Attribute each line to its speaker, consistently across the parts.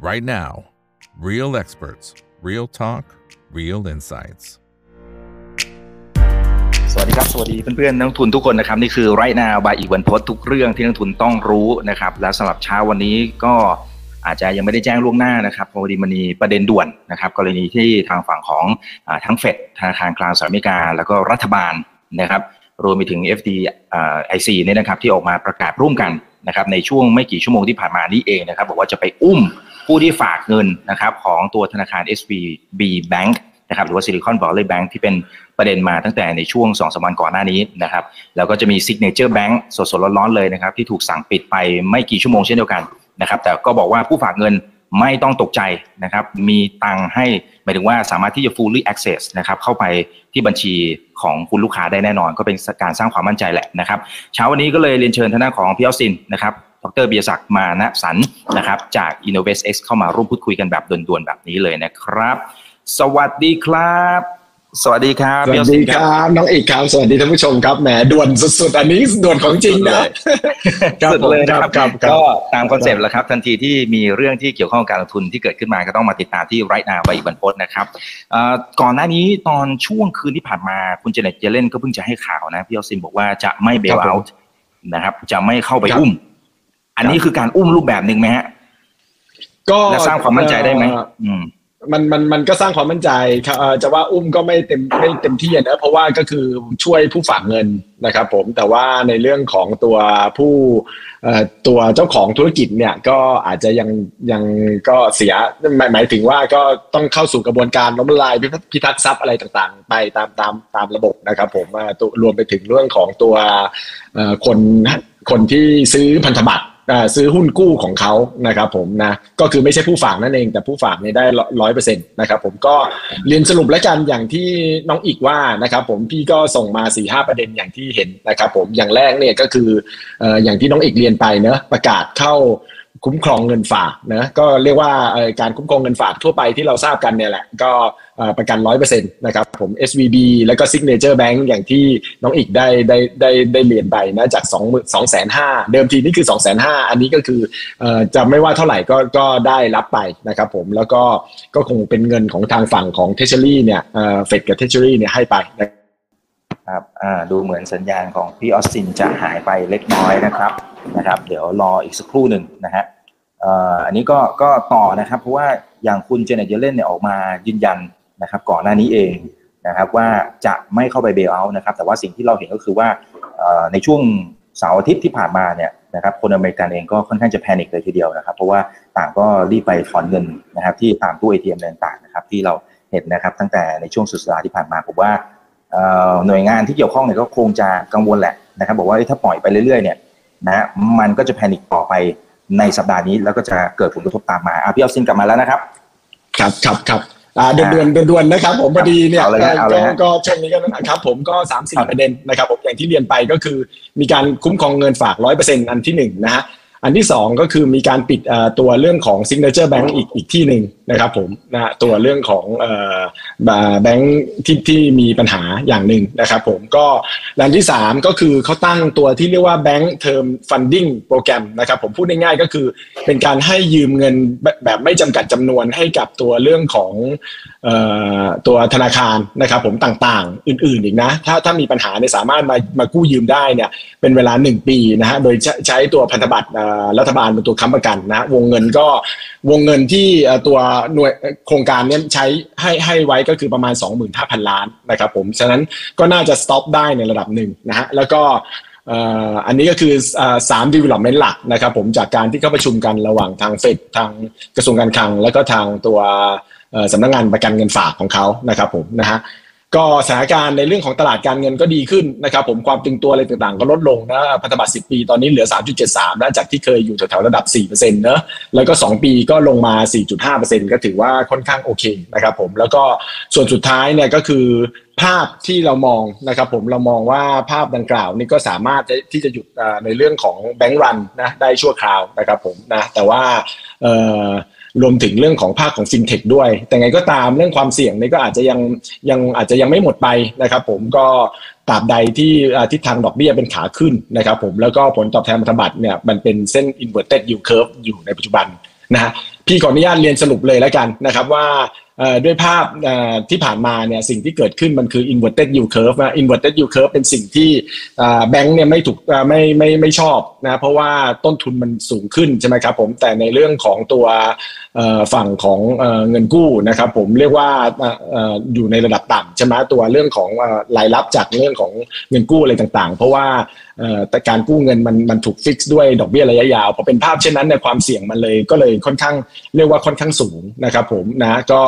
Speaker 1: right now. Real experts, real talk, real insights.
Speaker 2: สวัสดีครับ สวัสดีเพื่อนๆนักทุนทุกคนนะครับ นี่คือไรนาบายอีกวันโพสทุกเรื่องที่นักทุนต้องรู้นะครับ และสำหรับเช้าวันนี้ก็อาจจะยังไม่ได้แจ้งล่วงหน้านะครับเพราะว่ามันมีประเด็นด่วนนะครับกรณีที่ทางฝั่งของอทั้งเฟดธนาคารกลางสหรัฐอเมริกา แล้วก็รัฐบาลนะครับรวมไปถึง FDIC เนี่ยนะครับที่ออกมาประกาศร่วมกันนะครับในช่วงไม่กี่ชั่วโมงที่ผ่านมานี้เองนะครับบอกว่าจะไปอุ้ม ผู้ที่ฝากเงินนะครับของตัวธนาคาร SVB Bank นะครับหรือว่า Silicon Valley Bank ที่เป็นประเด็นมาตั้งแต่ในช่วง2อสวันก่อนหน้านี้นะครับแล้วก็จะมี Signature Bank สดๆร้อนๆเลยนะครับที่ถูกสั่งปิดไปไม่กี่ชั่วโมงเช่นเดียวกันนะครับแต่ก็บอกว่าผู้ฝากเงินไม่ต้องตกใจนะครับ มีตังค์ให้หมายถึงว่าสามารถที่จะ fully access นะครับเข้าไปที่บัญชีของคุณลูกค้าได้แน่นอน ก็เป็นการสร้างความมั่นใจแหละนะครับ เช้าวันนี้ก็เลยเรียนเชิญท่านของพี่ออสซินนะครับ ดร.ปิยศักดิ์มานะสันต์นะครับจาก InnovestX เข้ามาร่วมพูดคุยกันแบบด่วนๆแบบนี้เลยนะครับ สวัสดีครับสวัสดีครับ
Speaker 3: สวัสดีครับน้องเอกครับ สวัสดีท่านผู้ชมครับ แหมด่วนสุดๆ อันนี้ด่วนของจริงนะ
Speaker 2: สุดเลยนะครับ
Speaker 3: ครับ
Speaker 2: ก็ตาม concept แล้วครับ ทันทีที่มีเรื่องที่เกี่ยวข้องกับการลงทุนที่เกิดขึ้นมาก็ต้องมาติดตามที่ Right Now ไปอีกบันพศนะครับ ก่อนหน้านี้ตอนช่วงคืนที่ผ่านมาคุณเจเน็ตเจเลนก็เพิ่งจะให้ข่าวนะ พี่ออซินบอกว่าจะไม่เบลเอาท์นะครับ จะไม่เข้าไปอุ้ม อันนี้คือการอุ้มรูปแบบหนึ่งไหมฮะ
Speaker 3: ก็
Speaker 2: และสร้างความมั่นใจได้ไหมอืม
Speaker 3: มันมันมันก็สร้างความมั่นใจจะว่าอุ้มก็ไม่เต็มไม่เต็มที่นะเพราะว่าก็คือช่วยผู้ฝากเงินนะครับ ผมแต่ว่าในเรื่องของตัวผู้ตัวเจ้าของธุรกิจเนี่ยก็อาจจะยังยังก็เสียหมายหมายถึงว่าก็ต้องเข้าสู่กระบวนการล้มละลายพิทักษ์ทรัพย์อะไรต่างๆ ไปตามตามตามระบบนะครับ ผมรวมไปถึงเรื่องของตัวคนคนที่ซื้อพันธบัตร ซื้อหุ้นกู้ของเขานะครับผมนะก็คือไม่ใช่ผู้ฝากนั่นเอง แต่ผู้ฝากเนี่ยได้ร้อยเปอร์เซ็นต์นะครับผมก็เรียนสรุปและจันอย่างที่น้องอีกว่านะครับผมพี่ก็ส่งมา4ี่ห้าประเด็นอย่างที่เห็นนะครับผมอย่างแรกเนี่ยก็คืออย่างที่น้องอีกเรียนไปเนอะประกาศเข้า คุ้มครองเงินฝากนะก็เรียกว่าการคุ้มครองเงินฝากทั่วไปที่เราทราบกันเนี่ยแหละก็ประกันร้อยเปอร์เซ็นต์นะครับผม SVB แล้วก็ Signature Bank อย่างที่น้องอีกได้ได้ได้ได้เรียนไปนะจาก 2 2 5 0 0 0เดิมทีนี่คือ 2 5 0 0 0อันนี้ก็คือจะไม่ว่าเท่าไหร่ก็ก็ได้รับไปนะครับผมแล้วก็ก็คงเป็นเงินของทางฝั่งของ Treasury เนี่ยเฟดกับ Treasury เนี่ยให้ไป
Speaker 2: ครับดูเหมือนสัญญาณของพี่ออสซินจะหายไปเล็กน้อยนะครับ นะครับ เดี๋ยวรออีกสักครู่หนึ่งนะฮะอันนี้ก็ก็ต่อนะครับเพราะว่าอย่างคุณเจเน็ตเยลเลนเนี่ยออกมายืนยันนะครับก่อนหน้านี้เองนะครับว่าจะไม่เข้าไป bailout นะครับแต่ว่าสิ่งที่เราเห็นก็คือว่าในช่วงเสาร์อาทิตย์ที่ผ่านมาเนี่ยนะครับคนอเมริกันเองก็ค่อนข้างจะ panic เลยทีเดียวนะครับ เพราะว่าต่างก็รีบไปถอนเงินนะครับที่ตามตู้ ATM ต่างๆนะครับที่เราเห็นนะครับตั้งแต่ในช่วงสุดสัปดาห์ที่ผ่านมาผมว่าหน่วยงานที่เกี่ยวข้องเนี่ยก็คงจะกังวลแหละนะครับบอกว่าถ้าปล่อยไปเรื่อยๆเนี่ย นะมันก็จะแพนิคต่อไปในสัปดาห์นี้แล้วก็จะเกิดผลกระทบตามมาอะพี่เอาซินกลับมาแล้วนะครับ
Speaker 3: ครับครับครับอ่าเดือนเดือนเดือนนะครับ ผมพอดีเนี่ยก็ช่วงนี้ก็นะครับ ผมก็สามสี่ประเด็นนะครับ ผมอย่างที่เรียนไปก็คือ มีการคุ้มครองเงินฝากร้อยเปอร์เซ็นต์อันที่หนึ่งนะฮะอันที่สองก็คือมีการปิดตัวเรื่องของ signature bank อีกอีกที่หนึ่งนะครับ ผมนะตัวเรื่องของ แบงค์ที่ที่มีปัญหาอย่างหนึ่งนะครับผมก็อันที่สามก็คือเขาตั้งตัวที่เรียกว่า bank term funding โปรแกรมนะครับผมพูดง่ายๆก็คือเป็นการให้ยืมเงินแบบไม่จำกัดจำนวนให้กับตัวเรื่องของตัวธนาคารนะครับผมต่างๆ อื่นๆอีกนะ ถ้าถ้ามีปัญหาเนี่ยสามารถมามากู้ยืมได้เนี่ยเป็นเวลา 1 ปีนะฮะโดยใช้ตัวพันธบัตรรัฐบาลเป็นตัวค้ำประกันนะวงเงินก็วงเงินที่ตัวหน่วยโครงการนี้ใช้ให้ให้ไว้ก็คือประมาณ 25,000 ล้านนะครับผมฉะนั้นก็น่าจะ stop ได้ในระดับหนึ่งนะฮะแล้วก็อันนี้ก็คือสาม development หลักนะครับผมจากการที่เข้าประชุมกันระหว่างทางเฟดทางกระทรวงการคลัง แล้วก็ทางตัวสำนักงานประกันเงินฝากของเขานะครับผมนะฮะ ก็สถานการณ์ในเรื่องของตลาดการเงินก็ดีขึ้นนะครับผมความตึงตัวอะไรต่างๆ ก็ลดลงนะพันธบัตร 10 ปีตอนนี้เหลือ 3.73นะจากที่เคยอยู่แถวๆระดับ4%เนอะแล้วก็ 2 ปีก็ลงมา 4.5%ก็ถือว่าค่อนข้างโอเคนะครับผมแล้วก็ส่วนสุดท้ายเนี่ยก็คือภาพที่เรามองนะครับผมเรามองว่าภาพดังกล่าวนี่ก็สามารถที่จะหยุดในเรื่องของแบงก์รันนะได้ชั่วคราวนะครับผมนะแต่ว่าเอ่อ รวมถึงเรื่องของภาคของฟินเทคด้วย แต่ไงก็ตามเรื่องความเสี่ยงนี่ก็อาจจะยังยังอาจจะยังไม่หมดไปนะครับผมก็ตราบใดที่ทิศทางดอกเบี้ยเป็นขาขึ้นนะครับผมแล้วก็ผลตอบแทนพันธบัตรเนี่ยมันเป็นเส้น inverted yield curve อยู่ในปัจจุบันนะฮะพี่ขออนุญาตเรียนสรุปเลยแล้วกันนะครับว่า ด้วยภาพที่ผ่านมาเนี่ยสิ่งที่เกิดขึ้นมันคือ inverted yield curve นะ inverted yield curve เป็นสิ่งที่แบงก์เนี่ยไม่ถูกไม่ไม่ไม่ชอบนะเพราะว่าต้นทุนมันสูงขึ้นใช่ไหมครับผมแต่ในเรื่องของตัวฝั่งของเงินกู้นะครับผมเรียกว่าอยู่ในระดับต่ำใช่ไหมตัวเรื่องของรายรับจากเรื่องของเงินกู้อะไรต่างๆ เพราะว่าแต่การกู้เงินมันมันถูกฟิกซ์ด้วยดอกเบี้ยระยะยาวพอเป็นภาพเช่นนั้นในความเสี่ยงมันเลยก็เลยค่อนข้างเรียกว่าค่อนข้างสูงนะครับผมนะก็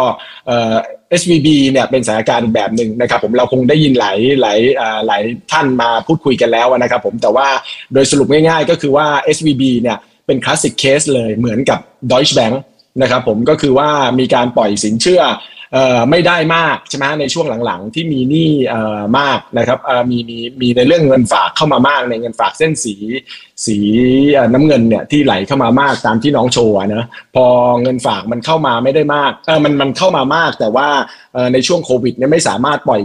Speaker 3: SVB เนี่ยเป็นสถานการณ์แบบหนึ่งนะครับผมเราคงได้ยินหลายหลายหลายท่านมาพูดคุยกันแล้วนะครับผมแต่ว่าโดยสรุปง่ายๆ ก็คือว่า SVB เนี่ยเป็นคลาสสิกเคสเลยเหมือนกับ Deutsche Bank นะครับผมก็คือว่ามีการปล่อยสินเชื่อไม่ได้มากใช่ไหมในช่วงหลังๆ ที่มีหนี้มากนะครับมีมีมีในเรื่องเงินฝากเข้ามามากในเงินฝากเส้นสีสีน้ำเงินเนี่ยที่ไหลเข้ามามากตามที่น้องโชว์นะพอเงินฝากมันเข้ามาไม่ได้มากเออมันมันเข้ามามาก แต่ว่าในช่วงโควิดเนี่ยไม่สามารถปล่อย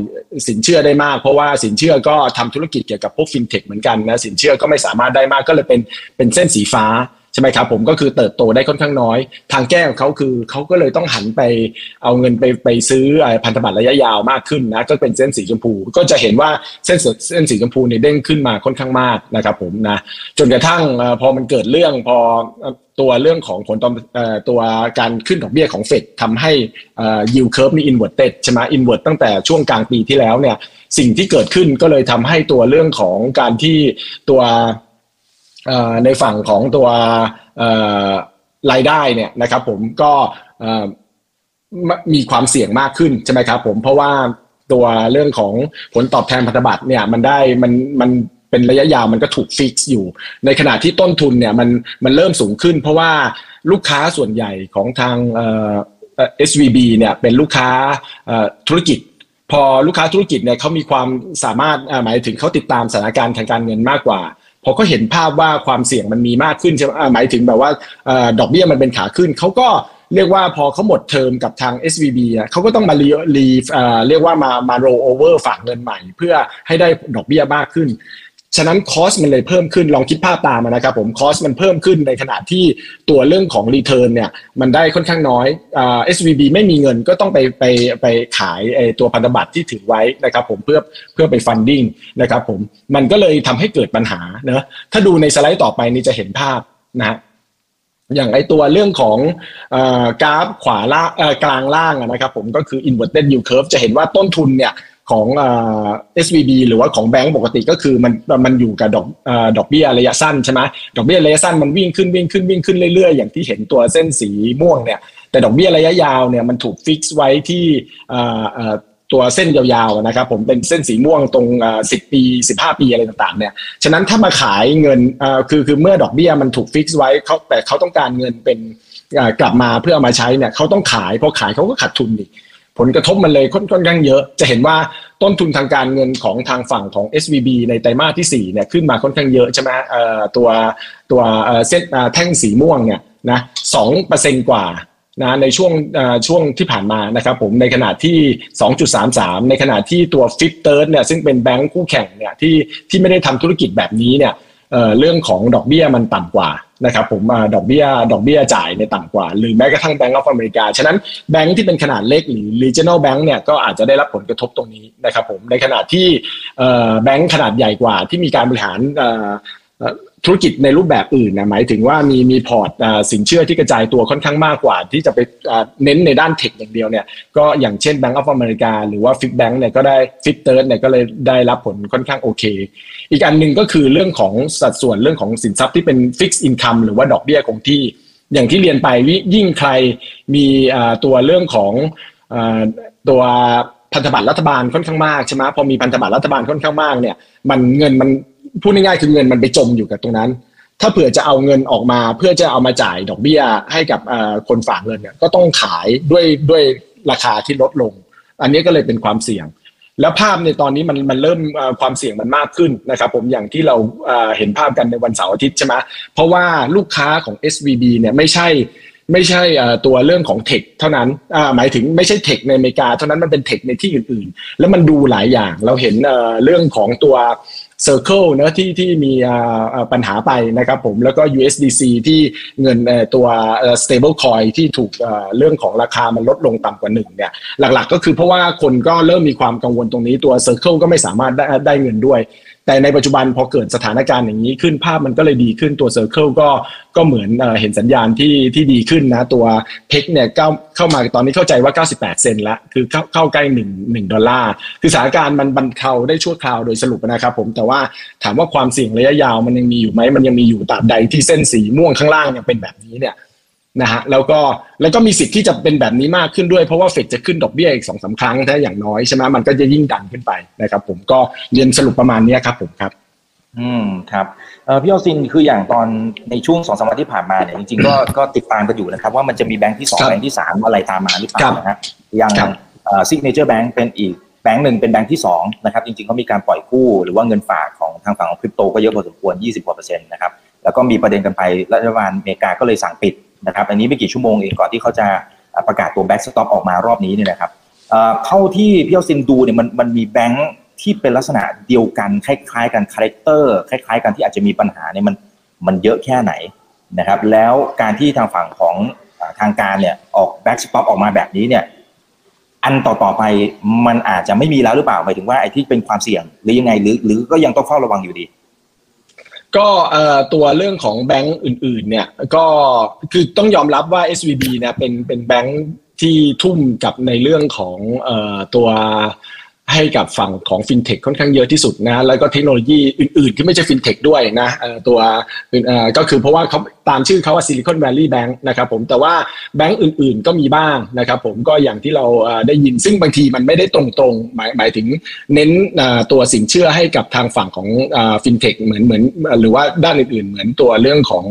Speaker 3: สินเชื่อได้มาก เพราะว่าสินเชื่อก็ทำธุรกิจเกี่ยวกับพวกฟินเทคเหมือนกันนะสินเชื่อก็ไม่สามารถได้มากก็เลยเป็นเป็นเส้นสีฟ้า ช่ไหมครับผมก็คือเติบโตได้ค่อนข้างน้อย ทางแก้ของเขาคือเขาก็เลยต้องหันไปเอาเงินไปไปซื้อพันธบัตรระยะยาวมากขึ้นนะก็เป็นเส้นสีชมพู ก็จะเห็นว่าเส้นเส้นสีชมพูเนี่ยเด้งขึ้นมาค่อนข้างมากนะครับผมนะจนกระทั่งพอมันเกิดเรื่องพอตัวเรื่องของผลตอบตัวการขึ้นดอกเบี้ยของเฟดทำให้ yield curve มี inverted ใช่ไหม invert ตั้งแต่ช่วงกลางปีที่แล้วเนี่ยสิ่งที่เกิดขึ้นก็เลยทำให้ตัวเรื่องของการที่ตัว ในฝั่งของตัวรายได้เนี่ยนะครับผมก็มีความเสี่ยงมากขึ้นใช่ไหมครับผมเพราะว่าตัวเรื่องของผลตอบแทนพันธบัตรเนี่ยมันได้มันมันเป็นระยะยาวมันก็ถูก fix อยู่ ในขณะที่ต้นทุนเนี่ยมันมันเริ่มสูงขึ้น เพราะว่าลูกค้าส่วนใหญ่ของทางเอ่อ SVB เนี่ยเป็นลูกค้าธุรกิจ พอลูกค้าธุรกิจเนี่ยเขามีความสามารถหมายถึงเขาติดตามสถานการณ์ทางการเงินมากกว่า พอเขาเห็นภาพว่าความเสี่ยงมันมีมากขึ้นใช่ไหมหมายถึงแบบว่าดอกเบี้ยมันเป็นขาขึ้นเขาก็เรียกว่าพอเขาหมดเทอมกับทาง SVB เขาก็ต้องมารีรีเรียกว่ามามาโรเวอร์ฝากเงินใหม่ เพื่อให้ได้ดอกเบี้ยมากขึ้น ฉะนั้น cost มันเลยเพิ่มขึ้นลองคิดภาพตามนะครับผม cost มันเพิ่มขึ้นในขณะที่ตัวเรื่องของ return เนี่ยมันได้ค่อนข้างน้อยอ่า SVB ไม่มีเงินก็ต้องไปไปไปขายไอตัวพันธบัตรที่ถือไว้นะครับผมเพื่อเพื่อไป funding นะครับผมมันก็เลยทำให้เกิดปัญหานะถ้าดูในสไลด์ต่อไปนี้จะเห็นภาพนะอย่างไอตัวเรื่องของกราฟขวาล่างกลางล่างนะครับผมก็คือ inverted yield curve จะเห็นว่าต้นทุนเนี่ย ของ SVB หรือว่าของแบงก์ปกติก็คือมันมันอยู่กับดอกดอกเบี้ยระยะสั้นใช่ไหมดอกเบี้ยระยะสั้นมันวิ่งขึ้นวิ่งขึ้นวิ่งขึ้นเรื่อยๆ อย่างที่เห็นตัวเส้นสีม่วงเนี่ยแต่ดอกเบี้ยระยะยาวเนี่ยมันถูก fix ไว้ที่ตัวเส้นยาวๆนะครับผมเป็นเส้นสีม่วงตรงสิบปีสิบห้าปีอะไรต่างๆเนี่ยฉะนั้นถ้ามาขายเงินคือคือเมื่อดอกเบี้ยมันถูก fix ไว้เขาแต่เขาต้องการเงินเป็นกลับมาเพื่อเอามาใช้เนี่ยเขาต้องขายพอขายเขาก็ขาดทุนอีก ผลกระทบมันเลยค่อนข้างเยอะ จะเห็นว่าต้นทุนทางการเงินของทางฝั่งของ SVB ในไตรมาสที่4เนี่ยขึ้นมาค่อนข้างเยอะใช่ไหมตัวตัวเส้นแท่งสีม่วงเนี่ยนะสองเปอร์เซ็นกว่านะในช่วงช่วงที่ผ่านมานะครับผมในขณะที่ 2.33 ในขณะที่ตัวฟิปเติร์เนี่ยซึ่งเป็นแบงค์คู่แข่งเนี่ยที่ที่ไม่ได้ทำธุรกิจแบบนี้เนี่ย เรื่องของดอกเบี้ยมันต่ำกว่านะครับผมดอกเบี้ยดอกเบี้ยจ่ายในต่ำกว่า หรือแม้กระทั่ง Bank of America ฉะนั้นแบงก์ที่เป็นขนาดเล็กหรือ regional bank เนี่ยก็อาจจะได้รับผลกระทบตรงนี้นะครับผมในขณะที่แบงก์ขนาดใหญ่กว่าที่มีการบริหารธุรกิจในรูปแบบอื่นนะหมายถึงว่ามีมีพอร์ตสินเชื่อที่กระจายตัวค่อนข้างมากกว่า ที่จะไปเน้นในด้าน tech อย่างเดียวเนี่ยก็อย่างเช่น Bank of America หรือว่า Fifth Bank เนี่ยก็ได้ Fifth Third เนี่ยก็เลยได้รับผลค่อนข้างโอเค อีกอันหนึ่งก็คือเรื่องของสัดส่วนเรื่องของสินทรัพย์ที่เป็น fixed income หรือว่าดอกเบี้ยคงที่ อย่างที่เรียนไปยิ่งใครมีตัวเรื่องของตัวพันธบัตรรัฐบาลค่อนข้างมากใช่ไหมพอมีพันธบัตรรัฐบาลค่อนข้างมากเนี่ยมันเงินมัน พูดง่ายๆคือเงินมันไปจมอยู่กับตรงนั้น ถ้าเผื่อจะเอาเงินออกมา เพื่อจะเอามาจ่ายดอกเบี้ยให้กับคนฝากเงินเนี่ยก็ต้องขายด้วยด้วยราคาที่ลดลง อันนี้ก็เลยเป็นความเสี่ยง แล้วภาพในตอนนี้มันมันเริ่มความเสี่ยงมันมากขึ้นนะครับ ผมอย่างที่เราเห็นภาพกันในวันเสาร์อาทิตย์ใช่ไหมเพราะว่าลูกค้าของ SVB เนี่ยไม่ใช่ไม่ใช่ตัวเรื่องของเทคเท่านั้นหมายถึงไม่ใช่เทคในอเมริกา เท่านั้นมันเป็นเทคในที่อื่น ๆ แล้วมันดูหลายอย่างเราเห็นเรื่องของตัว Circle นะที่ที่มีปัญหาไปนะครับผมแล้วก็ USDC ที่เงินตัว stable coin ที่ถูกเรื่องของราคามันลดลงต่ำกว่าหนึ่งเนี่ยหลักๆก็คือเพราะว่าคนก็เริ่มมีความกังวลตรงนี้ตัว Circle ก็ไม่สามารถได้ได้เงินด้วย แต่ในปัจจุบันพอเกิดสถานการณ์อย่างนี้ขึ้นภาพมันก็เลยดีขึ้นตัว Circle ก็ก็เหมือนเห็นสัญญาณที่ที่ดีขึ้นนะ ตัวเพกเนี่ยเข้าเข้ามาตอนนี้เข้าใจว่า 98 เซนละคือเข้าเข้าใกล้1 1ดอลลาร์คือสถานการณ์มันบรรเทาได้ชั่วคราวโดยสรุปนะครับผมแต่ว่าถามว่าความเสี่ยงระยะยาวมันยังมีอยู่ไหมมันยังมีอยู่ตราบใดที่เส้นสีม่วงข้างล่างยังเป็นแบบนี้เนี่ย นะฮะแล้วก็แล้วก็มีสิทธิ์ที่จะเป็นแบบนี้มากขึ้นด้วยเพราะว่าเฟดจะขึ้นดอกเบี้ยอีกสองสามครั้งถ้าอย่างน้อยใช่ไหมมันก็จะยิ่งดันขึ้นไปนะครับ ผมก็เรียนสรุปประมาณนี้ครับผมครับ
Speaker 2: อืมครับเออพี่ออสซินคืออย่างตอนในช่วงสองสามวันที่ผ่านมาเนี่ยจริงๆก็ก็ติดตามกันอยู่นะครับ ว่ามันจะมีแบงค์ที่สองแบงค์ที่สามอะไรตามมาหรือเปล่านะฮะอย่าง Signature Bank เป็นอีกแบงค์หนึ่งเป็นแบงค์ที่สองนะครับจริงๆเขามีการปล่อยกู้หรือว่าเงินฝากของทางฝั่งของคริปโตก็เยอะพอสมควร 20กว่าเปอร์เซ็นต์นะครับแล้วก็มีประเด็นกันไปรัฐบาลอเมริกาก็เลยสั่งปิด นะครับอันนี้ไม่กี่ชั่วโมงเองก่อนที่เขาจะประกาศตัว backstop ออกมารอบนี้เนี่ยนะครับเท่าที่พี่เอาซินดูเนี่ยมันมันมีแบงค์ที่เป็นลักษณะเดียวกันคล้าย ๆ กัน character คล้าย ๆ กันที่อาจจะมีปัญหาเนี่ยมันมันเยอะแค่ไหนนะครับแล้วการที่ทางฝั่งของทางการเนี่ยออก backstop ออกมาแบบนี้เนี่ยอันต่อๆไปมันอาจจะไม่มีแล้วหรือเปล่าหมายถึงว่าไอ้ที่เป็นความเสี่ยงหรือยังไงหรือหรือก็ยังต้องเฝ้าระวังอยู่ดี
Speaker 3: ก็ตัวเรื่องของแบงก์อื่น ๆ เนี่ยก็คือต้องยอมรับว่า SVB เนี่ยเป็นเป็นแบงก์ที่ทุ่มกับในเรื่องของตัว ให้กับฝั่งของฟินเทคค่อนข้างเยอะที่สุดนะแล้วก็เทคโนโลยีอื่น ๆ ที่ไม่ใช่ฟินเทคด้วยนะตัวก็คือเพราะว่าเขาตามชื่อเขาว่า Silicon Valley Bank นะครับผมแต่ว่าแบงค์อื่น ๆ ก็มีบ้างนะครับผมก็อย่างที่เราได้ยินซึ่งบางทีมันไม่ได้ตรงๆหมายหมายถึงเน้นตัวสินเชื่อให้กับทางฝั่งของฟินเทคเหมือนเหมือนหรือว่าด้านอื่น ๆ เหมือนตัวเรื่องของ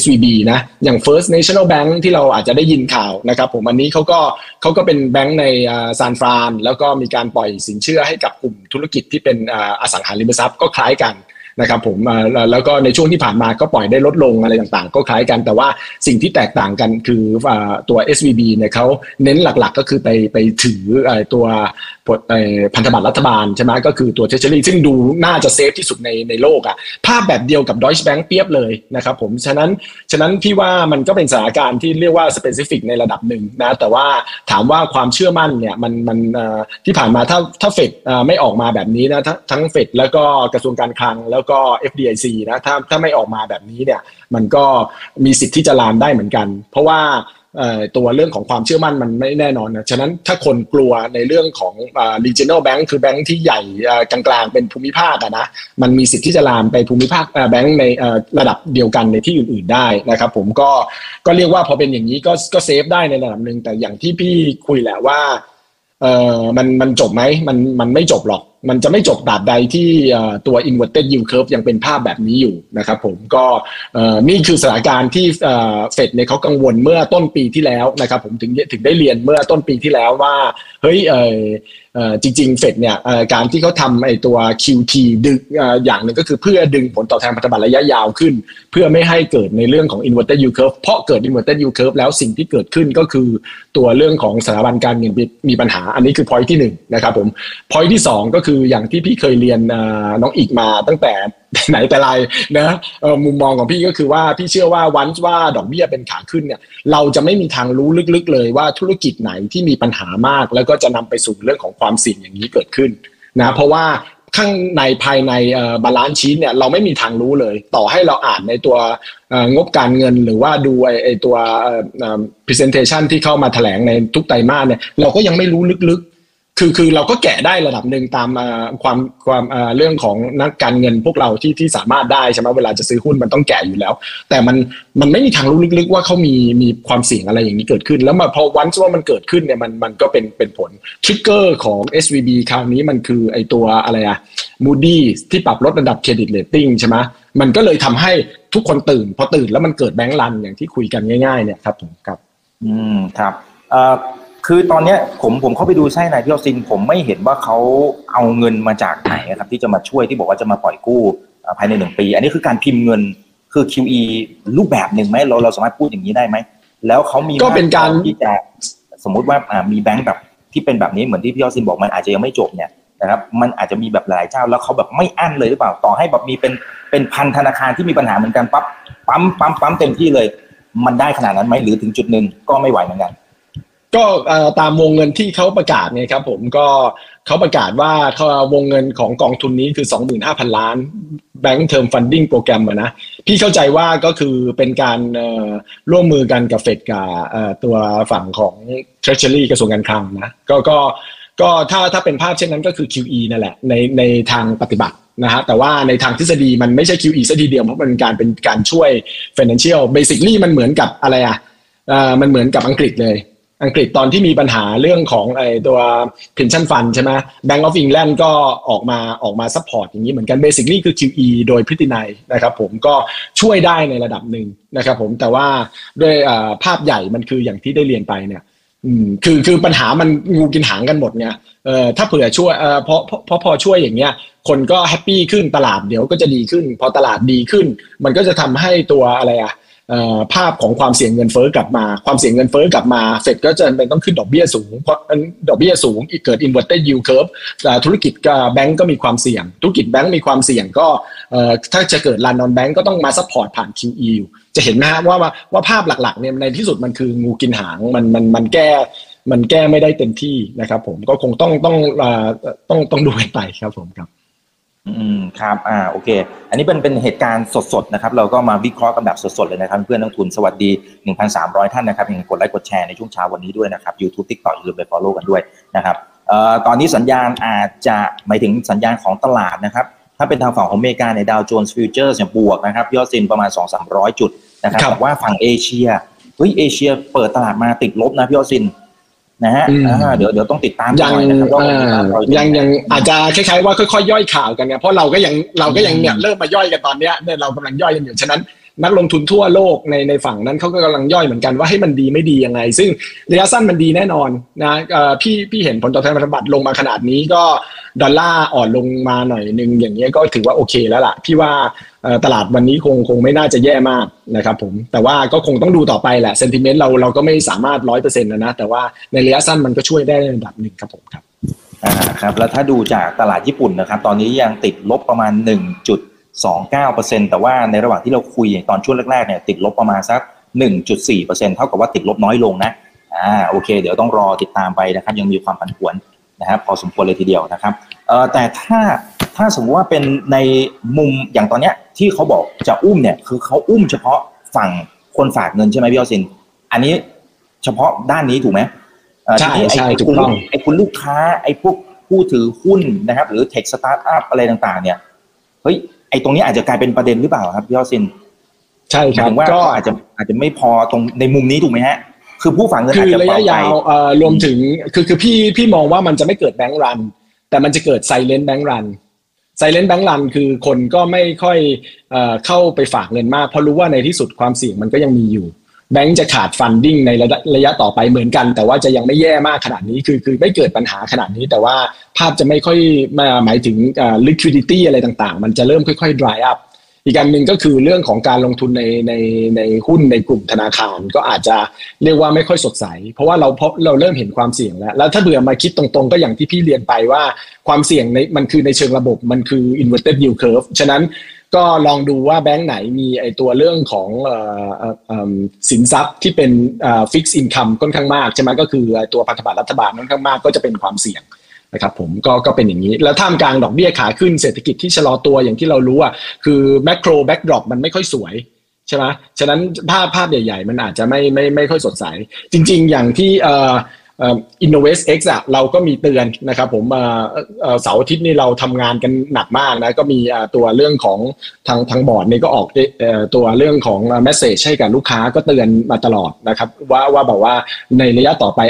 Speaker 3: SVB นะอย่าง First National Bank ที่เราอาจจะได้ยินข่าวนะครับผมอันนี้เขาก็เขาก็เป็นแบงค์ในซานฟรานแล้วก็มีการปล่อยสินเชื่อให้กับกลุ่มธุรกิจที่เป็นอสังหาริมทรัพย์ก็คล้ายกัน นะครับผมแล้วก็ในช่วงที่ผ่านมาก็ปล่อยได้ลดลงอะไรต่างๆ ก็คล้ายกันแต่ว่าสิ่งที่แตกต่างกันคือตัว SVB เนี่ยเขาเน้นหลักๆ ก็คือไปไปถือตัวพันธบัตรรัฐบาลใช่ไหมก็คือตัว Treasury ซึ่งดูน่าจะ safe ที่สุดในในโลกอะภาพแบบเดียวกับดอยช์แบงก์เปี๊ยบเลยนะครับผมฉะนั้นฉะนั้นพี่ว่ามันก็เป็นสถานการณ์ที่เรียกว่า specific ในระดับหนึ่งนะแต่ว่าถามว่าความเชื่อมั่นเนี่ยมันมันที่ผ่านมาถ้าถ้าเฟดไม่ออกมาแบบนี้นะทั้งเฟดแล้วก็กระทรวงการคลังแล้วแล้วก็ FDIC นะถ้าถ้าไม่ออกมาแบบนี้เนี่ยมันก็มีสิทธิ์ที่จะลามได้เหมือนกัน เพราะว่าตัวเรื่องของความเชื่อมั่นมันไม่แน่นอนนะ ฉะนั้นถ้าคนกลัวในเรื่องของ regional bank คือแบงค์ที่ใหญ่กลางๆ เป็นภูมิภาคนะ มันมีสิทธิ์ที่จะลามไปภูมิภาคแบงค์ในระดับเดียวกันในที่อื่นๆได้นะครับ ผมก็ก็เรียกว่าพอเป็นอย่างนี้ก็ก็เซฟได้ในระดับหนึ่งแต่อย่างที่พี่คุยแหละว่าเออมันมันจบไหมมันมันไม่จบหรอก มันจะไม่จบตราบใดที่ตัว inverted yield curve ยังเป็นภาพแบบนี้อยู่นะครับผมก็นี่คือสถานการณ์ที่เฟดเนี่ยเขากังวลเมื่อต้นปีที่แล้วนะครับผมถึงถึงได้เรียนเมื่อต้นปีที่แล้วว่าเฮ้ยจริงๆเฟดเนี่ยการที่เขาทำไอ้ตัว QT ดึงอย่างหนึ่งก็คือเพื่อดึงผลตอบแทนพันธบัตรระยะยาวขึ้น เพื่อไม่ให้เกิดในเรื่องของ inverted yield curve เพราะเกิด inverted yield curve แล้วสิ่งที่เกิดขึ้นก็คือตัวเรื่องของสถาบันการเงินมีปัญหา อันนี้คือ point ที่1นะครับผม point ที่ 2 ก็คือืออย่างที่พี่เคยเรียนน้องอีกมาตั้งแต่ไหนแต่ไรนะมุมมองของพี่ก็คือว่าพี่เชื่อว่าวันว่าดอกเบี้ยเป็นขาขึ้นเนี่ยเราจะไม่มีทางรู้ลึกๆเลยว่าธุรกิจไหนที่มีปัญหามาก แล้วก็จะนำไปสู่เรื่องของความเสี่ยงอย่างนี้เกิดขึ้นนะเพราะว่าข้างในภายใน balance sheet เนี่ยเราไม่มีทางรู้เลย ต่อให้เราอ่านในตัวงบการเงินหรือว่าดูไอตัว presentation ที่เข้ามาแถลงในทุกไตรมาสเนี่ยเราก็ยังไม่รู้ลึก คือคือเราก็แกะได้ระดับหนึ่งตามความความเรื่องของนักการเงินพวกเราที่ที่สามารถได้ใช่ไหมเวลาจะซื้อหุ้นมันต้องแกะอยู่แล้ว แต่มันมันไม่มีทางรู้ลึกๆว่าเขามีมีความเสี่ยงอะไรอย่างนี้เกิดขึ้น แล้วมาพอวันว่ามันเกิดขึ้นเนี่ยมันมันก็เป็นเป็นผล trigger ของ SVB คราวนี้มันคือไอตัวอะไรอะ Moody ที่ปรับลดระดับ credit rating ใช่ไหมมันก็เลยทำให้ทุกคนตื่น พอตื่นแล้วมันเกิดแบงก์รันอย่างที่คุยกันง่ายๆเนี่ยครับผมครับ
Speaker 2: อืมครับเอ่อ คือตอนเนี้ยผมผมเข้าไปดูไส้นายพี่ออซิน ผมไม่เห็นว่าเขาเอาเงินมาจากไหนครับ ที่จะมาช่วยที่บอกว่าจะมาปล่อยกู้ภายในหนึ่งปี อันนี้คือการพิมพ์เงินคือ QE รูปแบบหนึ่งไหมเราเราสามารถพูดอย่างนี้ได้ไหม แล้วเขามี
Speaker 3: ก็เป็นการ
Speaker 2: ที่จะสมมุติว่ามีแบงก์แบบที่เป็นแบบนี้เหมือนที่พี่ออซินบอกมันอาจจะยังไม่จบเนี่ยนะครับมันอาจจะมีแบบหลายเจ้าแล้วเขาแบบไม่อั้นเลยหรือเปล่าต่อให้แบบมีเป็นเป็นพันธนาคารที่มีปัญหาเหมือนกันปั๊บปั๊มปั๊มปั๊มเต็มที่เลย มันได้ขนาดนั้นไหมหรือถึงจุดหนึ่งก็ไม่ไหวเหมือนกัน
Speaker 3: ก็ตามวงเงินที่เขาประกาศเนี่ยครับผมก็เขาประกาศว่าเขาวงเงินของกองทุนนี้คือ 25,000 ล้านแบงก์เทอมฟันดิ้งโปรแกรมนะพี่เข้าใจว่าก็คือเป็นการร่วมมือกันกับเฟดกับตัวฝั่งของ Treasury กระทรวงการคลังนะก็ก็ก็ถ้าถ้าเป็นภาพเช่นนั้นก็คือ QE นั่นแหละในในทางปฏิบัตินะฮะแต่ว่าในทางทฤษฎีมันไม่ใช่ QE ซะทีเดียวเพราะมันการเป็นการช่วย financial basically มันเหมือนกับอะไรอะมันเหมือนกับอังกฤษเลย อังกฤษตอนที่มีปัญหาเรื่องของไอ้ตัว pension fund ใช่ไหม Bank of England ก็ออกมาออกมา support อย่างนี้เหมือนกัน basically คือ QE โดยพฤตินัยนะครับผมก็ช่วยได้ในระดับหนึ่งนะครับผมแต่ว่าด้วยภาพใหญ่มันคืออย่างที่ได้เรียนไปเนี่ยคือคือปัญหามันงูกินหางกันหมดเนี่ยเอ่อถ้าเผื่อช่วยเอ่อพอพอพอช่วยอย่างเงี้ยคนก็ happy ขึ้นตลาดเดี๋ยวก็จะดีขึ้น พอตลาดดีขึ้น มันก็จะทำให้ตัวอะไรอะ ภาพของความเสี่ยงเงินเฟ้อกลับมา ความเสี่ยงเงินเฟ้อกลับมาเฟดก็จำเป็นต้องขึ้นดอกเบี้ยสูง เพราะดอกเบี้ยสูงเกิด inverted yield curve ธุรกิจแบงก์ก็มีความเสี่ยง ธุรกิจแบงก์มีความเสี่ยงก็ถ้าจะเกิด run on bank ก็ต้องมา support ผ่าน QE จะเห็นไหมฮะว่าว่าภาพหลักๆเนี่ยในที่สุดมันคืองูกินหางมันมันมันแก้มันแก้ไม่ได้เต็มที่นะครับผมก็คงต้องต้องต้องต้องดูไปครับผมครับ
Speaker 2: อืมครับ อ่า โอเค อันนี้เป็นเป็นเหตุการณ์สดๆนะครับ เราก็มาวิเคราะห์กันแบบสดๆเลยนะครับ เพื่อนนักลงทุนสวัสดี 1,300 ท่านนะครับยังกดไลค์กดแชร์ในช่วงเช้าวันนี้ด้วยนะครับ YouTube TikTok อย่าลืมไป follow กันด้วยนะครับ เอ่อ ตอนนี้สัญญาณอาจจะหมายถึงสัญญาณของตลาดนะครับ ถ้าเป็นทางฝั่งของอเมริกาในดาวโจนส์ futures เนี่ยบวกนะครับยอดซินประมาณ 2-300 จุดนะครับแต่ว่าฝั่งเอเชีย เฮ้ย เอเชียเปิดตลาดมาติดลบนะพี่ยอดซิน นะฮะเดี๋ยวเดี๋ยวต้องติดตาม
Speaker 3: ยังยังยังอาจจะคล้ายๆว่าค่อยๆย่อยข่าวกันเนี่ยเพราะเราก็ยังเราก็ยังเนี่ยเริ่มมาย่อยกันตอนเนี้ยเนี่ยเรากำลังย่อยกันอยู่ฉะนั้น นักลงทุนทั่วโลกในในฝั่งนั้นเขาก็กำลังย่อยเหมือนกันว่าให้มันดีไม่ดียังไง ซึ่งระยะสั้นมันดีแน่นอนนะพี่พี่เห็นผลตอบแทนพันธบัตรลงมาขนาดนี้ก็ดอลลาร์อ่อนลงมาหน่อยนึงอย่างเงี้ยก็ถือว่าโอเคแล้วล่ะ พี่ว่าตลาดวันนี้คงคงไม่น่าจะแย่มากนะครับผมแต่ว่าก็คงต้องดูต่อไปแหละเซนติเมนต์เราเราก็ไม่สามารถร้อยเปอร์เซ็นต์นะนะแต่ว่าในระยะสั้นมันก็ช่วยได้ในระดับหนึ่งครับผมครับ
Speaker 2: อ่าครับแล้วถ้าดูจากตลาดญี่ปุ่นนะครับ ตอนนี้ยังติดลบประมาณ 1.29%แต่ว่าในระหว่างที่เราคุยตอนช่วงแรกๆเนี่ยติดลบประมาณสัก 1.4%เท่ากับว่าติดลบน้อยลงนะอ่าโอเค เดี๋ยวต้องรอติดตามไปนะครับยังมีความผันผวนนะครับพอสมควรเลยทีเดียวนะครับเอ่อแต่ถ้าถ้าสมมติว่าเป็นในมุมอย่างตอนเนี้ยที่เขาบอกจะอุ้มเนี่ยคือเขาอุ้มเฉพาะฝั่งคนฝากเงินใช่ไหมพี่ออสิน อันนี้เฉพาะด้านนี้ถูกไหม
Speaker 3: ใช่ใช่ถู
Speaker 2: กต้องไอ้คุณลูกค้าไอ้พวกผู้ถือหุ้นนะครับ หรือ tech startup อะไรต่างๆ เนี่ยเฮ้ย ไอ้ตรงนี้อาจจะกลายเป็นประเด็นหรือเปล่าครับพี่ออสิน
Speaker 3: ใช่ครับ
Speaker 2: ว่าก็อาจจะอาจจะไม่พอตรงในมุมนี้ถูกไหมฮะ คือผู้ฝากเงินอาจจะ
Speaker 3: ระยะยาวรวมถึงคือคือพี่พี่มองว่ามันจะไม่เกิด bank run แต่มันจะเกิด silent bank run silent bank run คือคนก็ไม่ค่อยเข้าไปฝากเงินมาก เพราะรู้ว่าในที่สุดความเสี่ยงมันก็ยังมีอยู่ แบงก์จะขาด funding ในระยะต่อไปเหมือนกัน แต่ว่าจะยังไม่แย่มากขนาดนี้คือคือไม่เกิดปัญหาขนาดนี้ แต่ว่าภาพจะไม่ค่อยมาหมายถึง liquidity อะไรต่างๆ มันจะเริ่มค่อยๆ dry up อีกการหนึ่งก็คือเรื่องของการลงทุนในในในหุ้นในกลุ่มธนาคารก็อาจจะเรียกว่าไม่ค่อยสดใส เพราะว่าเราพบเราเริ่มเห็นความเสี่ยงแล้ว แล้วถ้าเบื่อมาคิดตรงๆ ก็อย่างที่พี่เรียนไปว่าความเสี่ยงในมันคือในเชิงระบบมันคือ inverted yield curve ฉะนั้นก็ลองดูว่าแบงก์ไหนมีไอตัวเรื่องของสินทรัพย์ที่เป็นฟิกซ์อินคัมค่อนข้างมากใช่ไหมก็คือตัวพันธบัตรรัฐบาลค่อนข้างมากก็จะเป็นความเสี่ยง นะครับผมก็ก็เป็นอย่างนี้ แล้วท่ามกลางดอกเบี้ยขาขึ้นเศรษฐกิจที่ชะลอตัวอย่างที่เรารู้อะคือ macro backdrop มันไม่ค่อยสวยใช่ไหมฉะนั้นภาพภาพใหญ่ ๆ มันอาจจะไม่ไม่ไม่ค่อยสดใส จริง ๆ อย่างที่เอ่อ InnovestX อะเราก็มีเตือนนะครับผมเสาร์อาทิตย์นี้เราทำงานกันหนักมากนะก็มีตัวเรื่องของทางทางบอร์ดนี่ก็ออกตัวเรื่องของ message ให้กับลูกค้าก็เตือนมาตลอดนะครับว่าว่าแบบว่าในระยะต่อไป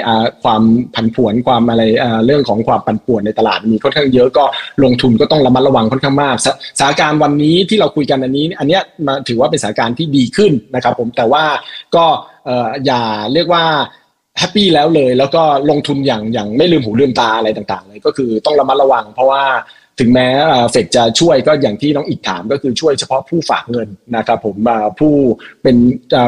Speaker 3: ความผันผวนความอะไรเรื่องของความปั่นป่วนในตลาดมีค่อนข้างเยอะก็ลงทุนก็ต้องระมัดระวังค่อนข้างมากสถานการณ์วันนี้ที่เราคุยกันอันนี้ อันนี้มาถือว่าเป็นสถานการณ์ที่ดีขึ้นนะครับผมแต่ว่าก็อย่าเรียกว่า happy แล้วเลย แล้วก็ลงทุนอย่างอย่างไม่ลืมหูลืมตาอะไรต่างๆ เลยก็คือต้องระมัดระวัง เพราะว่าถึงแม้เฟดจะช่วยก็อย่างที่น้องอีกถามก็คือช่วยเฉพาะผู้ฝากเงินนะครับผมผู้เป็น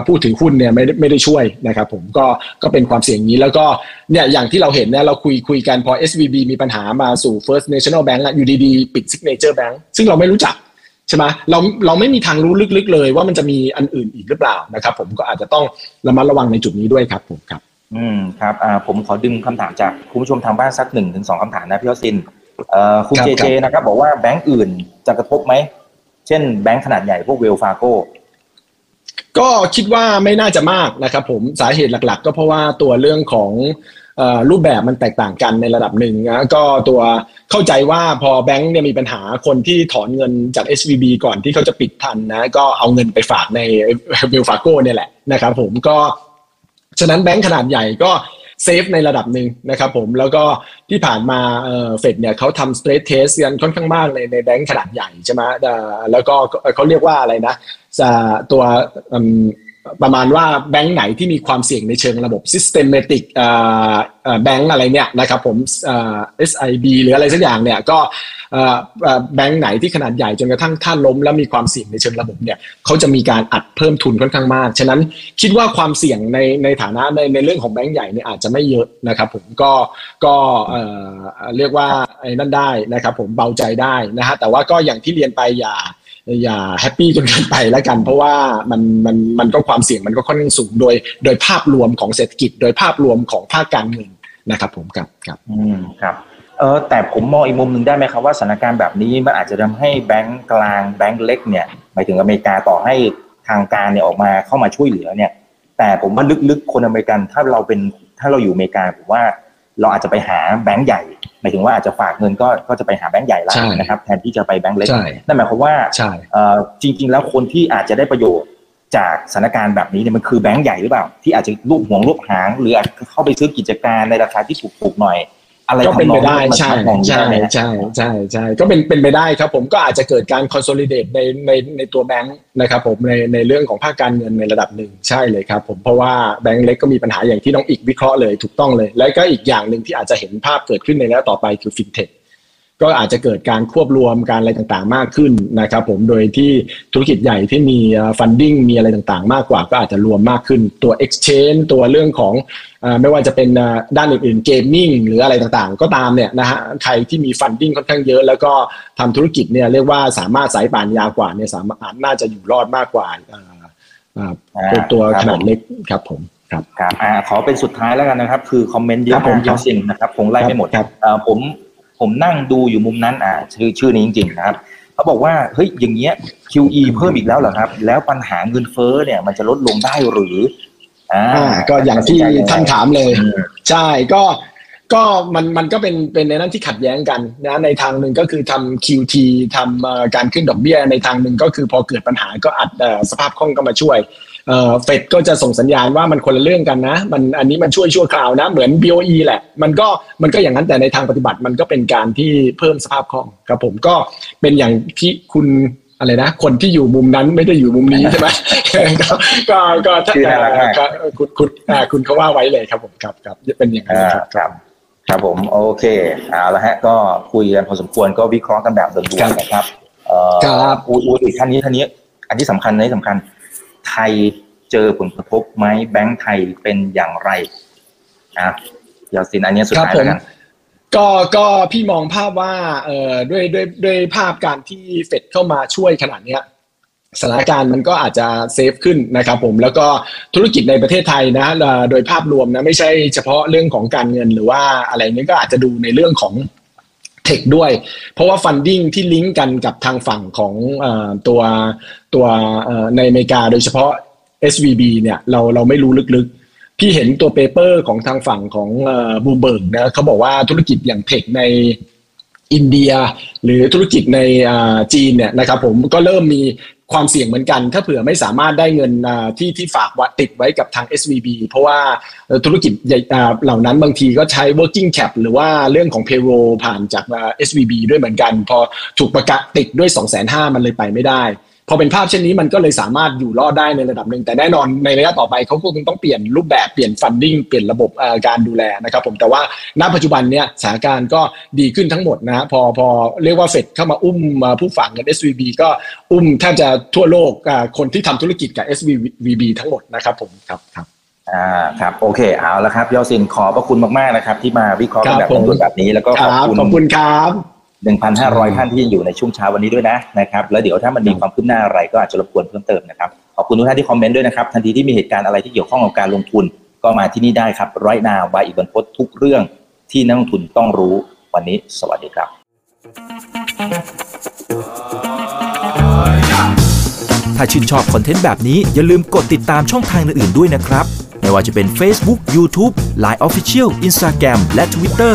Speaker 3: ผู้ถือหุ้นเนี่ยไม่ได้ไม่ได้ช่วยนะครับผมก็ก็เป็นความเสี่ยงนี้แล้วก็เนี่ยอย่างที่เราเห็นเนี่ยเราคุยคุยกันพอ SVB มีปัญหามาสู่ First National Bank อยู่ดีๆปิด Signature Bank ซึ่งเราไม่รู้จักใช่ไหมเราเราไม่มีทางรู้ลึกๆเลยว่ามันจะมีอันอื่นอีกหรือเปล่านะครับผมก็อาจจะต้องระมัดระวังในจุดนี้ด้วยครับผมครับ
Speaker 2: อืมครับอ่าผมขอดึงคำถามจากคุณผู้ชมทางบ้านสักหนึ่งถึงสองคำถามนะพี่ยอสินเอ่อคุณเจเจนะครับ บอกว่าแบงก์อื่นจะกระทบไหม เช่นแบงก์ขนาดใหญ่พวกเวลฟาโก
Speaker 3: ก็คิดว่าไม่น่าจะมากนะครับผมสาเหตุหลักๆ ก็เพราะว่าตัวเรื่องของรูปแบบมันแตกต่างกันในระดับหนึ่งนะก็ตัวเข้าใจว่าพอแบงก์เนี่ยมีปัญหาคนที่ถอนเงินจาก SVB ก่อนที่เขาจะปิดทันนะก็เอาเงินไปฝากในเวลฟาโกเนี่ยแหละนะครับผมก็ ฉะนั้นแบงก์ขนาดใหญ่ก็เซฟในระดับหนึ่งนะครับผมแล้วก็ที่ผ่านมาเฟดเนี่ยเขาทำ stress test กันค่อนข้างมากในในแบงก์ขนาดใหญ่ใช่ไหมแล้วก็เขาเรียกว่าอะไรนะตัว ประมาณว่าแบงก์ไหนที่มีความเสี่ยงในเชิงระบบ systematic แบงก์อะไรเนี่ยนะครับผม SIB หรืออะไรสักอย่างเนี่ยก็แบงก์ไหนที่ขนาดใหญ่จนกระทั่งท่านล้มแล้วมีความเสี่ยงในเชิงระบบเนี่ยเขาจะมีการอัดเพิ่มทุนค่อนข้างมาก ฉะนั้นคิดว่าความเสี่ยงในในฐานะในในเรื่องของแบงก์ใหญ่เนี่ยอาจจะไม่เยอะนะครับผมก็ก็เรียกว่าไอ้นั่นได้นะครับผมเบาใจได้นะฮะแต่ว่าก็อย่างที่เรียนไปอย่า อย่า happy จนเกินไปแล้วกัน เพราะว่ามันมันมันก็ความเสี่ยงมันก็ค่อนข้างสูงโดย โดยภาพรวมของเศรษฐกิจ โดยภาพรวมของภาคการเงินนะครับ ผมครับครับ
Speaker 2: อืมครับเออแต่ผมมองอีกมุมหนึ่งได้ไหมครับว่าสถานการณ์แบบนี้มันอาจจะทำให้แบงก์กลางแบงก์เล็กเนี่ยหมายถึงอเมริกาต่อให้ทางการเนี่ยออกมาเข้ามาช่วยเหลือเนี่ย แต่ผมว่าลึกๆคนอเมริกันถ้าเราเป็นถ้าเราอยู่อเมริกาผมว่า เราอาจจะไปหาแบงก์ใหญ่หมายถึงว่าอาจจะฝากเงินก็ก็จะไปหาแบงก์ใหญ่แล้วนะครับแทนที่จะไปแบงก์เล็กนั่นหมายความว่าจริง ๆ แล้วคนที่อาจจะได้ประโยชน์จากสถานการณ์แบบนี้เนี่ยมันคือแบงก์ใหญ่หรือเปล่า ที่อาจจะรูปห่วงรูปหาง หรืออาจเข้าไปซื้อกิจการในราคาที่ถูกๆหน่อย
Speaker 3: อะไรก็เป็นไปได้ใช่ใช่ใช่ใช่ใช่ก็เป็นเป็นไปได้ครับผมก็อาจจะเกิดการ consolidate ในในในตัวแบงค์นะครับผมในในเรื่องของภาคการเงินในระดับหนึ่งใช่เลยครับผมเพราะว่าแบงค์เล็กก็มีปัญหาอย่างที่น้องอีกวิเคราะห์เลยถูกต้องเลย แล้วก็อีกอย่างหนึ่งที่อาจจะเห็นภาพเกิดขึ้นในระยะต่อไปคือฟินเทค ก็อาจจะเกิดการควบรวมการอะไรต่างๆ มากขึ้นนะครับผมโดยที่ธุรกิจใหญ่ที่มี funding มีอะไรต่างๆ มากกว่าก็อาจจะรวมมากขึ้นตัว Exchange ตัวเรื่องของไม่ว่าจะเป็นด้านอื่นๆ gaming หรืออะไรต่างๆ ก็ตามเนี่ยนะฮะใครที่มี funding ค่อนข้างเยอะ แล้วก็ทำธุรกิจเนี่ยเรียกว่าสามารถสายป่านยาวกว่าเนี่ยสามารถน่าจะอยู่รอดมากกว่าตัวตัวขนาดเล็กครับผมครับ
Speaker 2: ครับขอเป็นสุดท้ายแล้วกันนะครับ คือ comment เยอะมากจริงนะครับคงไล่ไม่หมดผม ผมนั่งดูอยู่มุมนั้นอ่าชื่อชื่อนี้จริงๆนะครับเขาบอกว่าเฮ้ยอย่างเงี้ย QE เพิ่มอีกแล้วเหรอครับ แล้วปัญหาเงินเฟ้อเนี่ย มันจะลดลงได้หรือ
Speaker 3: อ่าก็อย่างที่ท่านถามเลย ใช่ก็ก็มันมันก็เป็นเป็นในนั้นที่ขัดแย้งกันนะในทางหนึ่งก็คือทำ QT ทำการขึ้นดอกเบี้ยในทางหนึ่งก็คือพอเกิดปัญหาก็อัดสภาพคล่องก็มาช่วย เฟดก็จะส่งสัญญาณว่ามันคนละเรื่องกันนะ มันอันนี้มันช่วยชั่วคราวนะ เหมือน BOE แหละ มันก็มันก็อย่างนั้นแต่ในทางปฏิบัติมันก็เป็นการที่เพิ่มสภาพคล่องครับผมก็เป็นอย่างที่คุณอะไรนะ คนที่อยู่มุมนั้นไม่ได้อยู่มุมนี้ใช่ไหมก็ก็ถ้าคุณคุณคุณเขาว่าไว้เลยครับผมครับครับเป็นอย่างนั้น
Speaker 2: ครับครับผมโอเคเอาละฮะก็คุยกันพอสมควรก็วิเคราะห์กันแบบด่วนๆนะครับเอ่ออุ้ยอุ้ยท่านนี้ท่านนี้ อันที่สำคัญในสำคัญไทยเจอผลกระทบไหมแบงก์ไทยเป็นอย่างไรอะยาสินอันนี้สุดท้ายแล้วกัน
Speaker 3: ก็ก็พี่มองภาพว่าเอ่อด้วยด้วยด้วยภาพการที่เฟดเข้ามาช่วยขนาดเนี้ยสถานการณ์มันก็อาจจะ safe ขึ้นนะครับผมแล้วก็ธุรกิจในประเทศไทยนะโดยภาพรวมนะไม่ใช่เฉพาะเรื่องของการเงินหรือว่าอะไรนี้ก็อาจจะดูในเรื่องของ tech ด้วย เพราะว่า funding ที่ลิงก์กันกับทางฝั่งของเอ่อตัวตัวในอเมริกาโดยเฉพาะ SVB เนี่ยเราเราไม่รู้ลึกๆ พี่เห็นตัว paper ของทางฝั่งของบูเบิร์กนะเขาบอกว่าธุรกิจอย่าง tech ในอินเดีย หรือธุรกิจในจีนเนี่ยนะครับผมก็เริ่มมี ความเสี่ยงเหมือนกัน ถ้าเผื่อไม่สามารถได้เงินที่ที่ฝากวัติดไว้กับทาง SVB เพราะว่าธุรกิจเหล่านั้นบางทีก็ใช้ working cap หรือว่าเรื่องของ payroll ผ่านจาก SVB ด้วยเหมือนกัน พอถูกประกาศติดด้วย 2 5 0 0 0มันเลยไปไม่ได้ พอเป็นภาพเช่นนี้มันก็เลยสามารถอยู่รอดได้ในระดับหนึ่งแต่แน่นอนในระยะต่อไปเขาคงต้องเปลี่ยนรูปแบบเปลี่ยนฟันดิ้งเปลี่ยนระบบการดูแลนะครับผมแต่ว่าณปัจจุบันเนี่ยสถานการณ์ก็ดีขึ้นทั้งหมดนะฮะพอพอเรียกว่าเฟดเข้ามาอุ้มผู้ฝากเงิน SVB ก็อุ้มแทบจะทั่วโลกคนที่ทำธุรกิจกับ SVB ทั้งหมดนะครับผมครับครับ
Speaker 2: อ่าครับโอเคเอาละครับยอสินขอบพระคุณมากๆนะครับ ที่มาวิเคราะห์แบบด่วนแบบนี้แล้วก็ขอบคุณ
Speaker 3: ขอบคุณครับ
Speaker 2: 1,500 ท่านที่ยังอยู่ในช่วงเช้าวันนี้ด้วยนะนะครับแล้วเดี๋ยวถ้ามันมีความคืบหน้าอะไรก็อาจจะรบกวนเพิ่มเติมนะครับขอบคุณทุกท่านที่คอมเมนต์ด้วยนะครับทันทีที่มีเหตุการณ์อะไรที่เกี่ยวข้องกับการลงทุน ก็มาที่นี่ได้ครับร้อยนาบายอีกบรรพททุกเรื่องที่นักลงทุนต้องรู้วันนี้ สวัสดีครับ
Speaker 4: ถ้าชื่นชอบคอนเทนต์แบบนี้อย่าลืมกดติดตามช่องทางอื่นๆด้วยนะครับไม่ว่าจะเป็น Facebook, YouTube, Line Official, Instagram และ Twitter